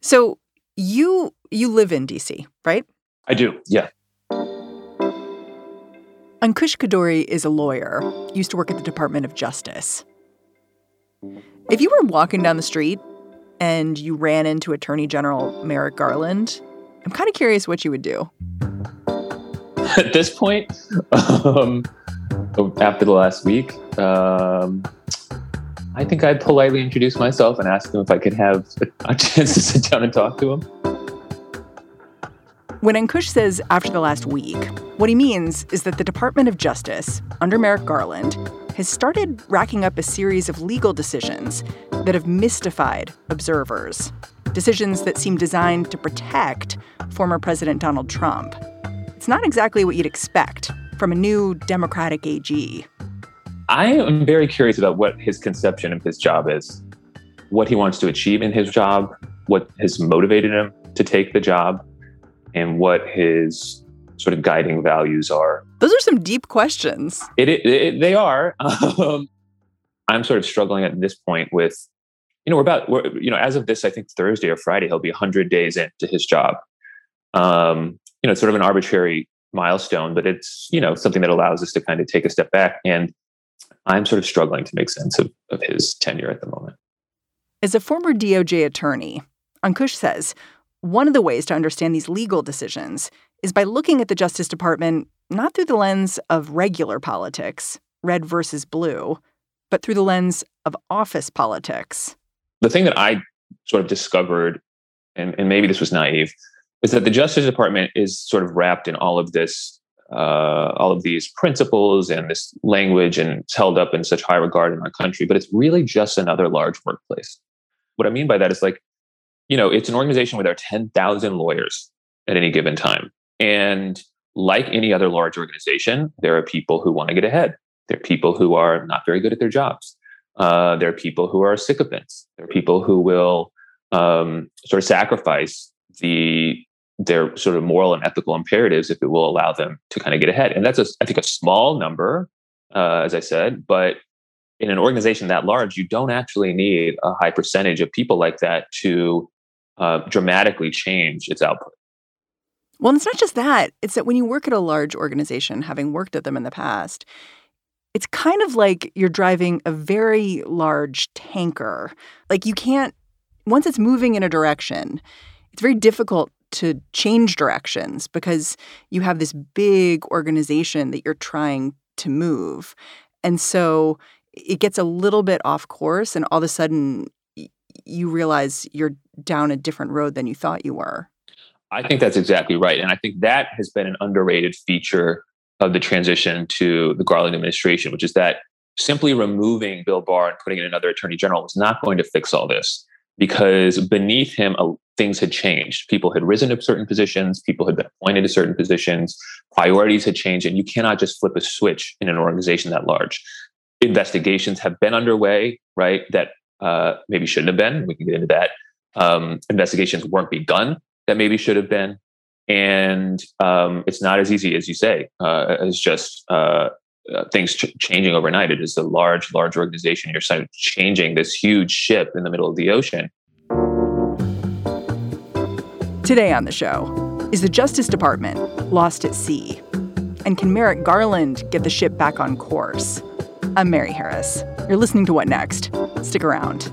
So you you live in DC, right? I do. Yeah. Ankush Khardori is a lawyer, used to work at the Department of Justice. If you were walking down the street and you ran into Attorney General Merrick Garland, I'm kind of curious what you would do. At this point, um, after the last week, um, I think I'd politely introduce myself and ask him if I could have a chance to sit down and talk to him. When Ankush says after the last week, what he means is that the Department of Justice, under Merrick Garland, has started racking up a series of legal decisions that have mystified observers. Decisions that seem designed to protect former President Donald Trump. It's not exactly what you'd expect from a new Democratic AG. I am very curious about what his conception of his job is, what he wants to achieve in his job, what has motivated him to take the job and what his sort of guiding values are. Those are some deep questions. It, it, it they are. Um, I'm sort of struggling at this point with, you know, we're about, we're, you know, as of this, I think Thursday or Friday, he'll be 100 days into his job. Um, you know, it's sort of an arbitrary milestone, but it's, you know, something that allows us to kind of take a step back. And I'm sort of struggling to make sense of, of his tenure at the moment. As a former DOJ attorney, Ankush says one of the ways to understand these legal decisions is by looking at the Justice Department not through the lens of regular politics, red versus blue, but through the lens of office politics. The thing that I sort of discovered, and, and maybe this was naive, is that the Justice Department is sort of wrapped in all of this, uh, all of these principles and this language, and it's held up in such high regard in our country. But it's really just another large workplace. What I mean by that is like you know, it's an organization where there are 10,000 lawyers at any given time. And like any other large organization, there are people who want to get ahead. There are people who are not very good at their jobs. Uh, there are people who are sycophants. There are people who will um, sort of sacrifice the their sort of moral and ethical imperatives if it will allow them to kind of get ahead. And that's a, I think, a small number, uh, as I said, but in an organization that large, you don't actually need a high percentage of people like that to uh, dramatically change its output. Well, it's not just that. It's that when you work at a large organization, having worked at them in the past, it's kind of like you're driving a very large tanker. Like you can't, once it's moving in a direction, it's very difficult to change directions because you have this big organization that you're trying to move. And so it gets a little bit off course and all of a sudden you realize you're down a different road than you thought you were. I think that's exactly right. And I think that has been an underrated feature of the transition to the Garland administration, which is that simply removing Bill Barr and putting in another attorney general was not going to fix all this because beneath him, uh, things had changed. People had risen to certain positions, people had been appointed to certain positions, priorities had changed, and you cannot just flip a switch in an organization that large investigations have been underway, right? That uh, maybe shouldn't have been. We can get into that. Um, investigations weren't begun that maybe should have been. And um, it's not as easy as you say, uh, as just uh, uh, things ch- changing overnight. It is a large, large organization. You're sort of changing this huge ship in the middle of the ocean. Today on the show, is the Justice Department lost at sea? And can Merrick Garland get the ship back on course? I'm Mary Harris. You're listening to What Next? Stick around.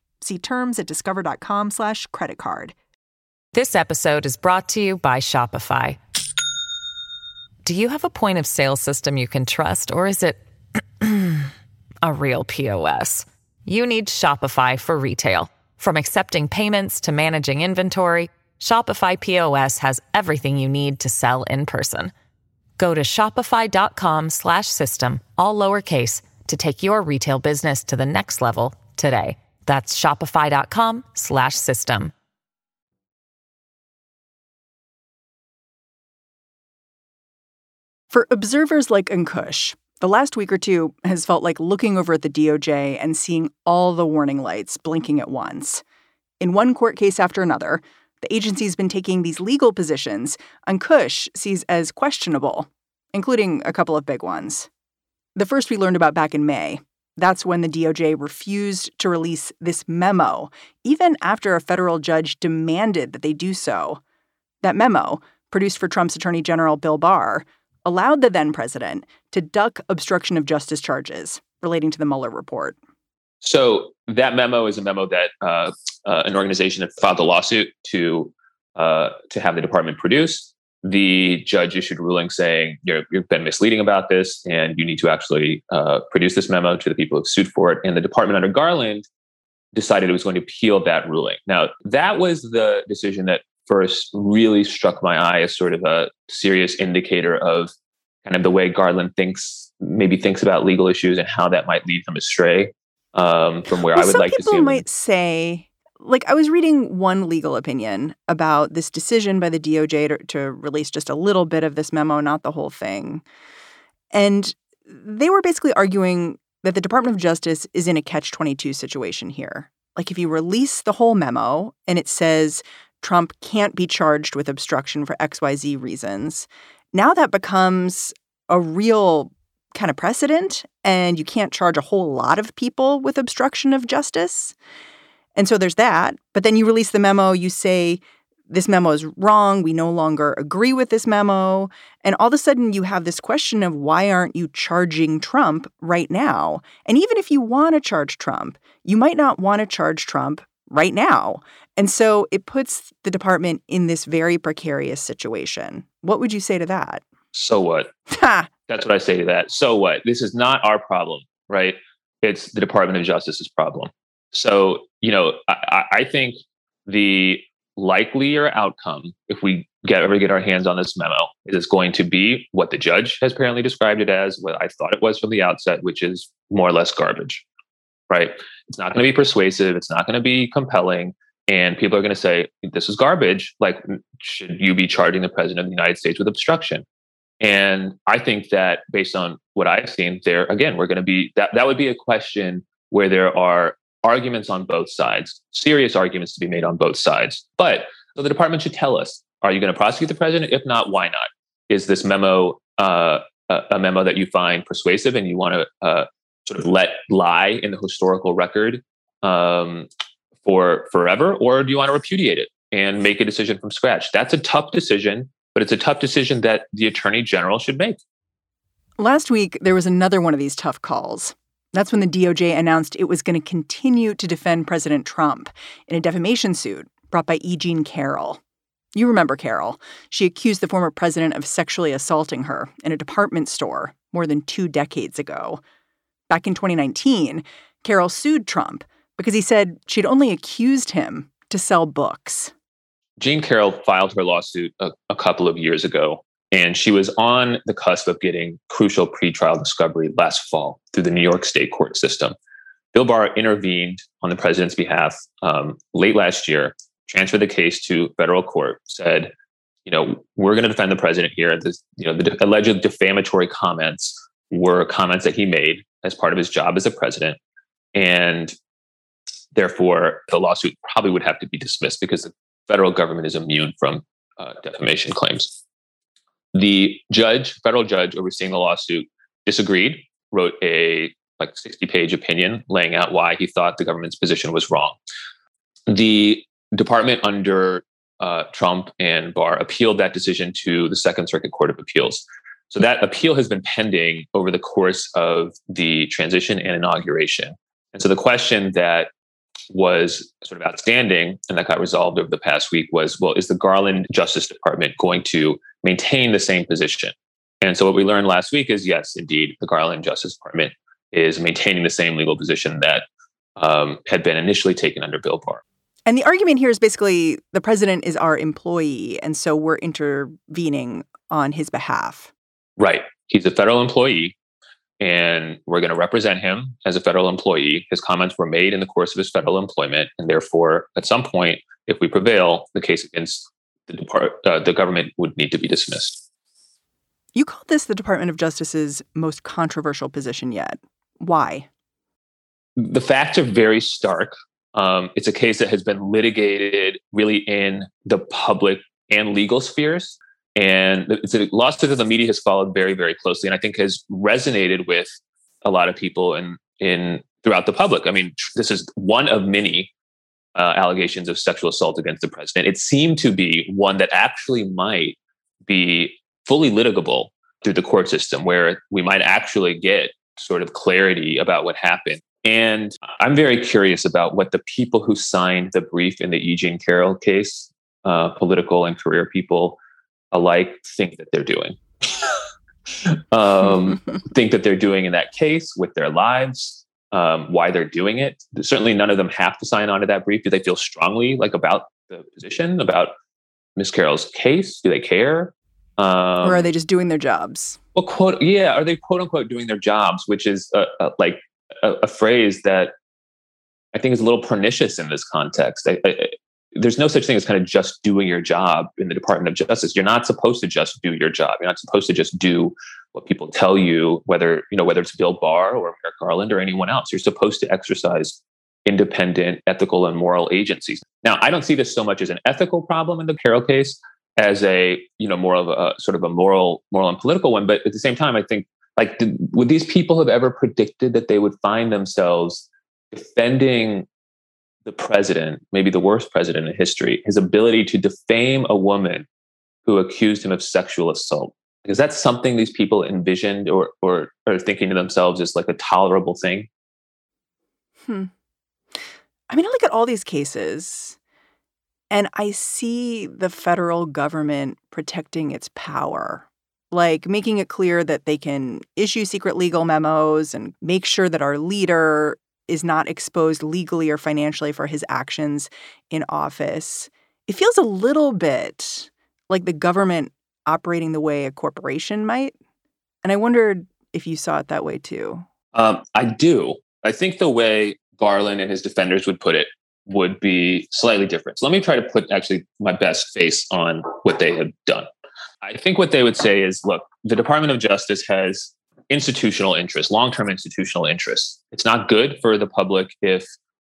See terms at discover.com/slash credit card. This episode is brought to you by Shopify. Do you have a point of sale system you can trust, or is it a real POS? You need Shopify for retail. From accepting payments to managing inventory, Shopify POS has everything you need to sell in person. Go to shopify.com slash system, all lowercase to take your retail business to the next level today. That's shopify.com slash system. For observers like Ankush, the last week or two has felt like looking over at the DOJ and seeing all the warning lights blinking at once. In one court case after another, the agency's been taking these legal positions Ankush sees as questionable, including a couple of big ones. The first we learned about back in May. That's when the DOJ refused to release this memo, even after a federal judge demanded that they do so. That memo, produced for Trump's Attorney General Bill Barr, allowed the then president to duck obstruction of justice charges relating to the Mueller report. So that memo is a memo that uh, uh, an organization had filed a lawsuit to uh, to have the department produce. The judge issued a ruling saying you have been misleading about this, and you need to actually uh, produce this memo to the people who sued for it. And the department under Garland decided it was going to appeal that ruling. Now that was the decision that first really struck my eye as sort of a serious indicator of kind of the way Garland thinks, maybe thinks about legal issues and how that might lead them astray um, from where well, I would like to see. Some people might say, like, I was reading one legal opinion about this decision by the DOJ to, to release just a little bit of this memo, not the whole thing. And they were basically arguing that the Department of Justice is in a catch 22 situation here. Like, if you release the whole memo and it says Trump can't be charged with obstruction for XYZ reasons. Now that becomes a real kind of precedent, and you can't charge a whole lot of people with obstruction of justice. And so there's that. But then you release the memo, you say, this memo is wrong. We no longer agree with this memo. And all of a sudden, you have this question of why aren't you charging Trump right now? And even if you want to charge Trump, you might not want to charge Trump right now. And so it puts the department in this very precarious situation. What would you say to that? So what? That's what I say to that. So what? This is not our problem, right? It's the Department of Justice's problem. So, you know, I, I think the likelier outcome, if we get ever get our hands on this memo, is it's going to be what the judge has apparently described it as, what I thought it was from the outset, which is more or less garbage, right? It's not going to be persuasive. It's not going to be compelling and people are going to say this is garbage like should you be charging the president of the united states with obstruction and i think that based on what i've seen there again we're going to be that that would be a question where there are arguments on both sides serious arguments to be made on both sides but so the department should tell us are you going to prosecute the president if not why not is this memo uh, a memo that you find persuasive and you want to uh, sort of let lie in the historical record um, for forever, or do you want to repudiate it and make a decision from scratch? That's a tough decision, but it's a tough decision that the attorney general should make. Last week, there was another one of these tough calls. That's when the DOJ announced it was going to continue to defend President Trump in a defamation suit brought by E. Jean Carroll. You remember Carroll. She accused the former president of sexually assaulting her in a department store more than two decades ago. Back in 2019, Carroll sued Trump because he said she'd only accused him to sell books. Jean Carroll filed her lawsuit a, a, couple of years ago, and she was on the cusp of getting crucial pretrial discovery last fall through the New York State court system. Bill Barr intervened on the president's behalf um, late last year, transferred the case to federal court, said, you know, we're going to defend the president here. This, you know, the alleged defamatory comments were comments that he made as part of his job as a president. And Therefore, the lawsuit probably would have to be dismissed because the federal government is immune from uh, defamation claims. The judge, federal judge overseeing the lawsuit, disagreed, wrote a like 60 page opinion laying out why he thought the government's position was wrong. The department under uh, Trump and Barr appealed that decision to the Second Circuit Court of Appeals. So that appeal has been pending over the course of the transition and inauguration. And so the question that was sort of outstanding and that got resolved over the past week was well, is the Garland Justice Department going to maintain the same position? And so what we learned last week is yes, indeed, the Garland Justice Department is maintaining the same legal position that um, had been initially taken under Bill Barr. And the argument here is basically the president is our employee, and so we're intervening on his behalf. Right. He's a federal employee, and we're going to represent him as a federal employee. His comments were made in the course of his federal employment, and therefore, at some point, if we prevail, the case against the depart uh, the government would need to be dismissed. You called this the Department of Justice's most controversial position yet. Why? The facts are very stark. Um, it's a case that has been litigated really in the public and legal spheres. And it's a lawsuit that the media has followed very, very closely, and I think has resonated with a lot of people in in throughout the public. I mean, this is one of many uh, allegations of sexual assault against the president. It seemed to be one that actually might be fully litigable through the court system, where we might actually get sort of clarity about what happened. And I'm very curious about what the people who signed the brief in the E. Jean Carroll case, uh, political and career people, alike think that they're doing. um, think that they're doing in that case with their lives, um, why they're doing it. Certainly, none of them have to sign on to that brief. Do they feel strongly like about the position about Miss Carroll's case? Do they care? Um, or are they just doing their jobs? Well, quote, yeah, are they quote unquote doing their jobs, which is uh, uh, like a, a, phrase that I think is a little pernicious in this context. I, I, there's no such thing as kind of just doing your job in the Department of Justice. You're not supposed to just do your job. You're not supposed to just do what people tell you, whether you know whether it's Bill Barr or Merrick Garland or anyone else. You're supposed to exercise independent, ethical, and moral agencies. Now, I don't see this so much as an ethical problem in the Carroll case as a you know more of a sort of a moral, moral and political one. But at the same time, I think like did, would these people have ever predicted that they would find themselves defending the president, maybe the worst president in history, his ability to defame a woman who accused him of sexual assault. Is that something these people envisioned or or are thinking to themselves is like a tolerable thing? Hmm. I mean, I look at all these cases and I see the federal government protecting its power, like making it clear that they can issue secret legal memos and make sure that our leader is not exposed legally or financially for his actions in office. It feels a little bit like the government operating the way a corporation might. And I wondered if you saw it that way too. Um, I do. I think the way Garland and his defenders would put it would be slightly different. So let me try to put actually my best face on what they have done. I think what they would say is look, the Department of Justice has institutional interests, long-term institutional interests. It's not good for the public if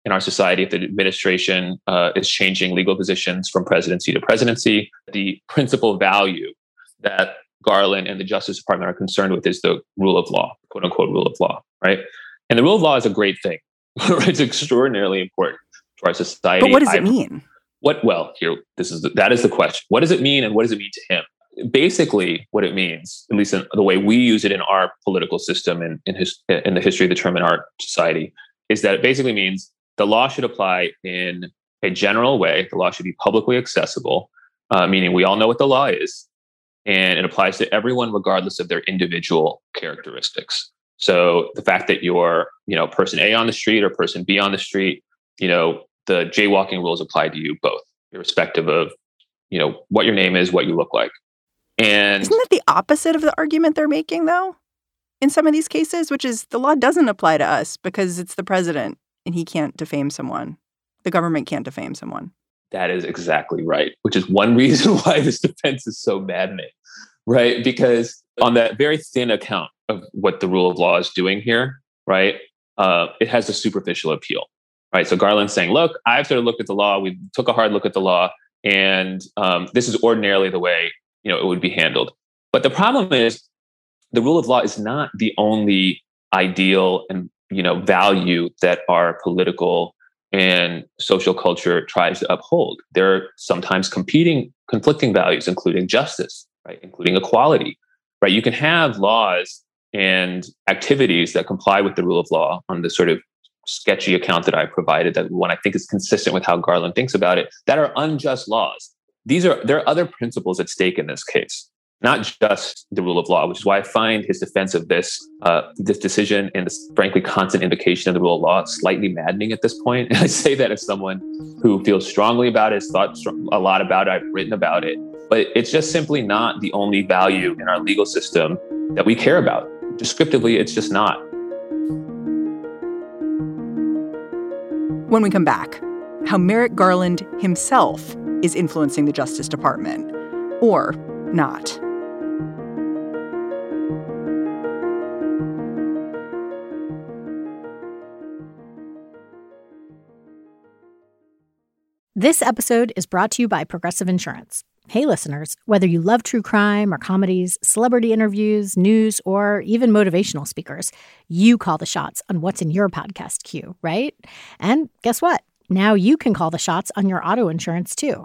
in our society, if the administration uh, is changing legal positions from presidency to presidency, the principal value that Garland and the Justice Department are concerned with is the rule of law, quote unquote rule of law, right? And the rule of law is a great thing. it's extraordinarily important to our society. But what does it mean? What? Well, here, this is the, that is the question. What does it mean, and what does it mean to him? Basically what it means, at least in the way we use it in our political system and in, his, in the history of the term in our society, is that it basically means the law should apply in a general way. The law should be publicly accessible, uh, meaning we all know what the law is, and it applies to everyone regardless of their individual characteristics. So the fact that you're, you know, person A on the street or person B on the street, you know, the jaywalking rules apply to you both, irrespective of, you know, what your name is, what you look like. And isn't that the opposite of the argument they're making, though, in some of these cases, which is the law doesn't apply to us because it's the president and he can't defame someone. The government can't defame someone. That is exactly right, which is one reason why this defense is so maddening, right? Because on that very thin account of what the rule of law is doing here, right, uh, it has a superficial appeal, right? So Garland's saying, look, I've sort of looked at the law. We took a hard look at the law, and um, this is ordinarily the way you know it would be handled. But the problem is the rule of law is not the only ideal and you know value that our political and social culture tries to uphold. There are sometimes competing, conflicting values, including justice, right, including equality, right. You can have laws and activities that comply with the rule of law on the sort of sketchy account that I provided, that one I think is consistent with how Garland thinks about it, that are unjust laws. These are there are other principles at stake in this case not just the rule of law, which is why I find his defense of this uh, this decision and this frankly constant invocation of the rule of law slightly maddening at this point. And I say that as someone who feels strongly about it, has thought a lot about it, I've written about it, but it's just simply not the only value in our legal system that we care about. Descriptively, it's just not. When we come back, how Merrick Garland himself is influencing the Justice Department, or not. This episode is brought to you by Progressive Insurance. Hey, listeners, whether you love true crime or comedies, celebrity interviews, news, or even motivational speakers, you call the shots on what's in your podcast queue, right? And guess what? Now you can call the shots on your auto insurance too.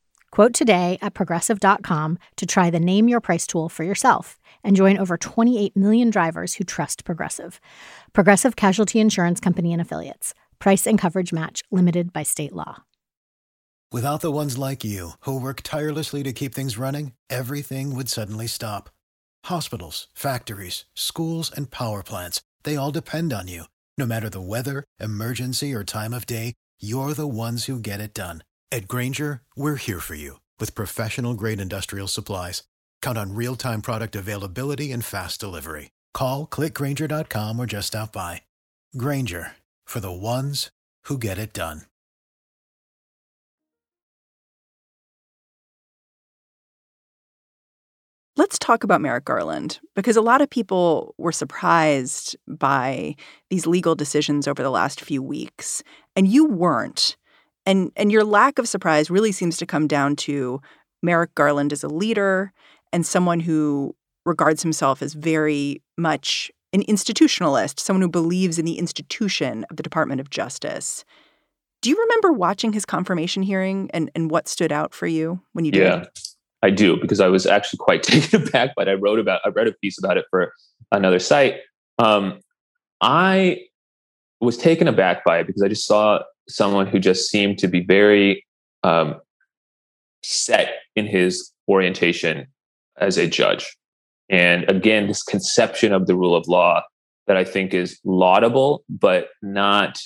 Quote today at progressive.com to try the Name Your Price tool for yourself and join over 28 million drivers who trust Progressive. Progressive Casualty Insurance Company and Affiliates. Price and coverage match limited by state law. Without the ones like you, who work tirelessly to keep things running, everything would suddenly stop. Hospitals, factories, schools, and power plants, they all depend on you. No matter the weather, emergency, or time of day, you're the ones who get it done. At Grainger, we're here for you with professional grade industrial supplies. Count on real time product availability and fast delivery. Call clickgrainger.com or just stop by. Grainger for the ones who get it done. Let's talk about Merrick Garland because a lot of people were surprised by these legal decisions over the last few weeks, and you weren't. And and your lack of surprise really seems to come down to Merrick Garland as a leader and someone who regards himself as very much an institutionalist, someone who believes in the institution of the Department of Justice. Do you remember watching his confirmation hearing and, and what stood out for you when you did? Yeah. I do because I was actually quite taken aback. But I wrote about I read a piece about it for another site. Um, I was taken aback by it because I just saw someone who just seemed to be very um, set in his orientation as a judge. And again, this conception of the rule of law that I think is laudable, but not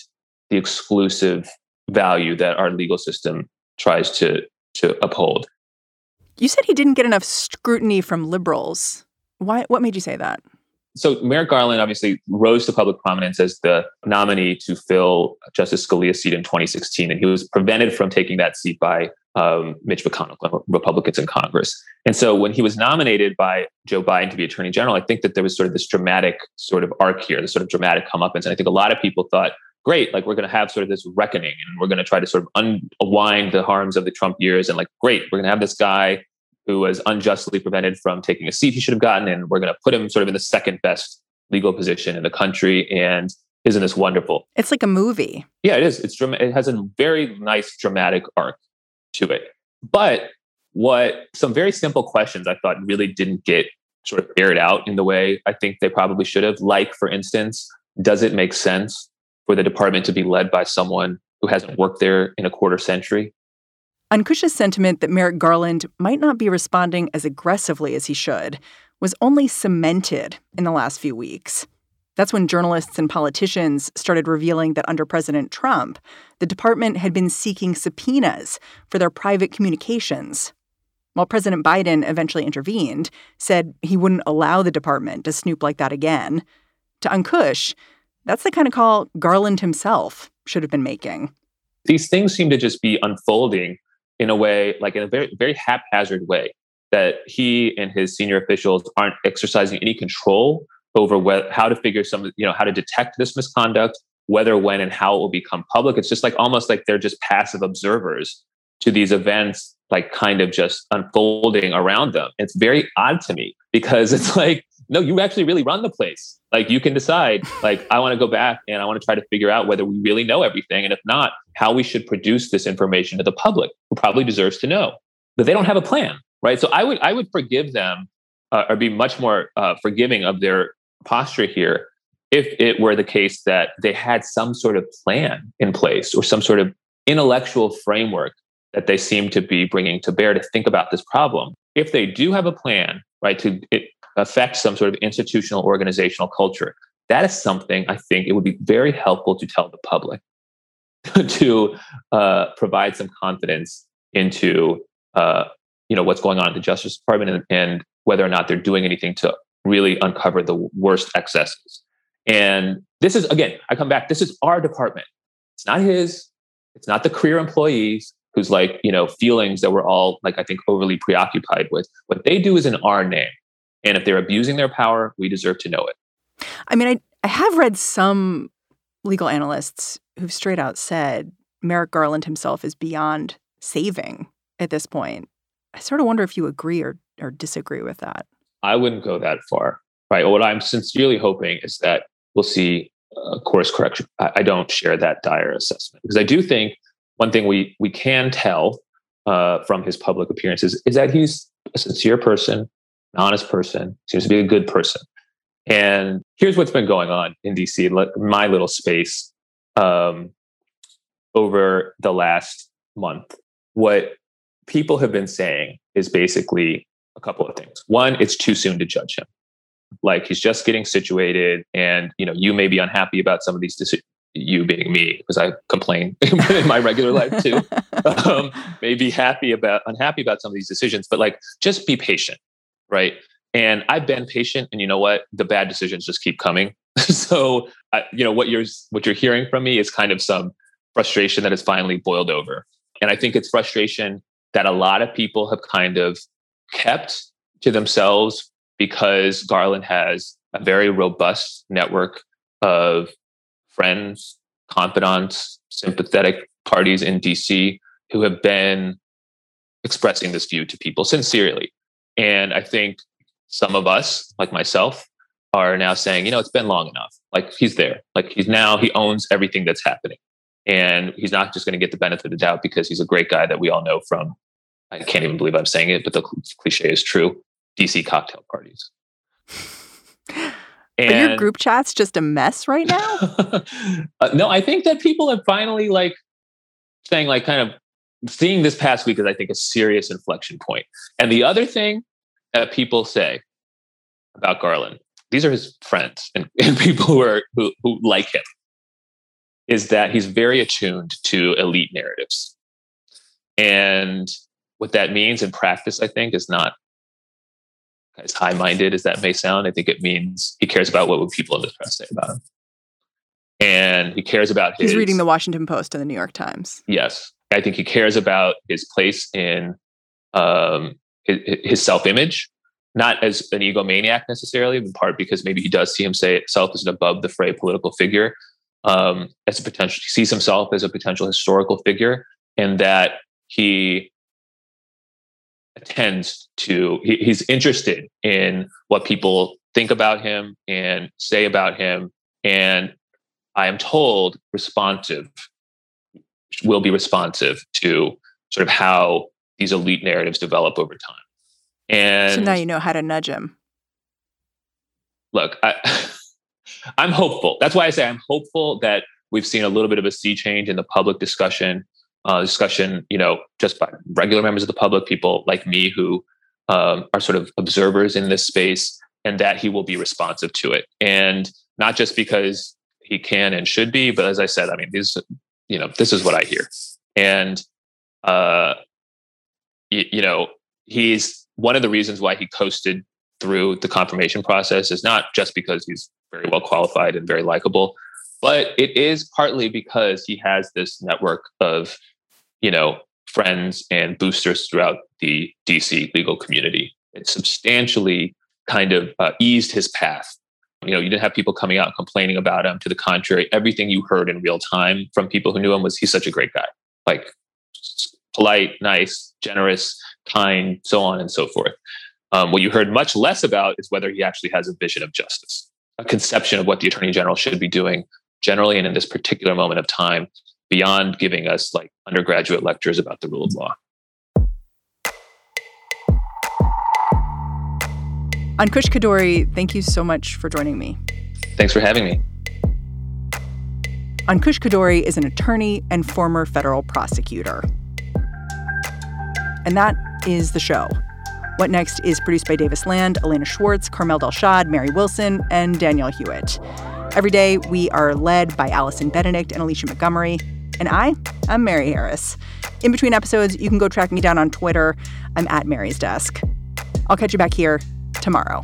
the exclusive value that our legal system tries to to uphold. You said he didn't get enough scrutiny from liberals. Why? What made you say that? So Merrick Garland obviously rose to public prominence as the nominee to fill Justice Scalia's seat in 2016, and he was prevented from taking that seat by um, Mitch McConnell, Republicans in Congress. And so when he was nominated by Joe Biden to be Attorney General, I think that there was sort of this dramatic sort of arc here, this sort of dramatic comeuppance. And I think a lot of people thought, great, like we're going to have sort of this reckoning and we're going to try to sort of unwind the harms of the Trump years. And like, great, we're going to have this guy who was unjustly prevented from taking a seat he should have gotten. And we're going to put him sort of in the second best legal position in the country. And isn't this wonderful? It's like a movie. Yeah, it is. It's it has a very nice dramatic arc to it. But what some very simple questions I thought really didn't get sort of aired out in the way I think they probably should have. Like, for instance, does it make sense for the department to be led by someone who hasn't worked there in a quarter century? Ankush's sentiment that Merrick Garland might not be responding as aggressively as he should was only cemented in the last few weeks. That's when journalists and politicians started revealing that under President Trump, the department had been seeking subpoenas for their private communications. While President Biden eventually intervened, said he wouldn't allow the department to snoop like that again. To Ankush, that's the kind of call Garland himself should have been making. These things seem to just be unfolding in a way, like in a very, very haphazard way, that he and his senior officials aren't exercising any control over what, how to figure some, you know, how to detect this misconduct, whether, when, and how it will become public. It's just like almost like they're just passive observers to these events, like kind of just unfolding around them. It's very odd to me because it's like, no, you actually really run the place. Like you can decide, like, I want to go back and I want to try to figure out whether we really know everything. And if not, how we should produce this information to the public who probably deserves to know. But they don't have a plan, right? So I would I would forgive them uh, or be much more uh, forgiving of their posture here if it were the case that they had some sort of plan in place or some sort of intellectual framework that they seem to be bringing to bear to think about this problem. If they do have a plan, right, to affect some sort of institutional organizational culture, that is something I think it would be very helpful to tell the public to uh, provide some confidence into uh, you know what's going on at the Justice Department and, and whether or not they're doing anything to really uncover the worst excesses. And this is again, I come back. This is our department. It's not his. It's not the career employees whose like you know feelings that we're all like I think overly preoccupied with. What they do is in our name, and if they're abusing their power, we deserve to know it. I mean, I I have read some legal analysts who've straight out said Merrick Garland himself is beyond saving at this point. I sort of wonder if you agree or, or disagree with that. I wouldn't go that far, right? What I'm sincerely hoping is that we'll see a course correction. I, I don't share that dire assessment because I do think one thing we we can tell uh, from his public appearances is that he's a sincere person, an honest person, seems to be a good person. And here's what's been going on in DC, my little space, um, over the last month. What people have been saying is basically a couple of things. One, it's too soon to judge him. Like he's just getting situated, and you know, you may be unhappy about some of these decisions. You being me, because I complain in my regular life too. um, may be happy about unhappy about some of these decisions, but like just be patient, right? And I've been patient, and you know what? The bad decisions just keep coming. so, you know what you're what you're hearing from me is kind of some frustration that has finally boiled over, and I think it's frustration that a lot of people have kind of kept to themselves because Garland has a very robust network of friends, confidants, sympathetic parties in DC who have been expressing this view to people sincerely. And I think some of us, like myself, are now saying, you know, it's been long enough. Like he's there. Like he's now, he owns everything that's happening. And he's not just going to get the benefit of the doubt because he's a great guy that we all know from I can't even believe I'm saying it, but the cliche is true. DC cocktail parties. And Are your group chats just a mess right now? uh, no, I think that people have finally like saying like kind of seeing this past week is I think a serious inflection point. And the other thing that people say about Garland, these are his friends and, and people who are who, who like him, is that he's very attuned to elite narratives. And what that means in practice, I think, is not as high minded as that may sound. I think it means he cares about what would people in the press say about him. And he cares about his. He's reading the Washington Post and the New York Times. Yes. I think he cares about his place in um, his, his self image, not as an egomaniac necessarily, in part because maybe he does see himself as an above the fray political figure, um, as a potential, he sees himself as a potential historical figure, and that he attends to he, he's interested in what people think about him and say about him and i am told responsive will be responsive to sort of how these elite narratives develop over time. And so now you know how to nudge him. Look i i'm hopeful. That's why i say i'm hopeful that we've seen a little bit of a sea change in the public discussion uh, discussion, you know, just by regular members of the public, people like me who um, are sort of observers in this space, and that he will be responsive to it. And not just because he can and should be, but as I said, I mean, these, you know, this is what I hear. And, uh, y- you know, he's one of the reasons why he coasted through the confirmation process is not just because he's very well qualified and very likable, but it is partly because he has this network of you know friends and boosters throughout the DC legal community. It substantially kind of uh, eased his path. You know, you didn't have people coming out complaining about him. To the contrary, everything you heard in real time from people who knew him was he's such a great guy, like polite, nice, generous, kind, so on and so forth. Um, what you heard much less about is whether he actually has a vision of justice, a conception of what the attorney general should be doing generally and in this particular moment of time beyond giving us like undergraduate lectures about the rule of law. Ankush Khardori, thank you so much for joining me. Thanks for having me. Ankush Khardori is an attorney and former federal prosecutor. And that is the show. What Next is produced by Davis Land, Elena Schwartz, Carmel Delshad, Mary Wilson, and Danielle Hewitt. Every day, we are led by Allison Benedict and Alicia Montgomery. And I, I'm Mary Harris. In between episodes, you can go track me down on Twitter. I'm at Mary's Desk. I'll catch you back here tomorrow.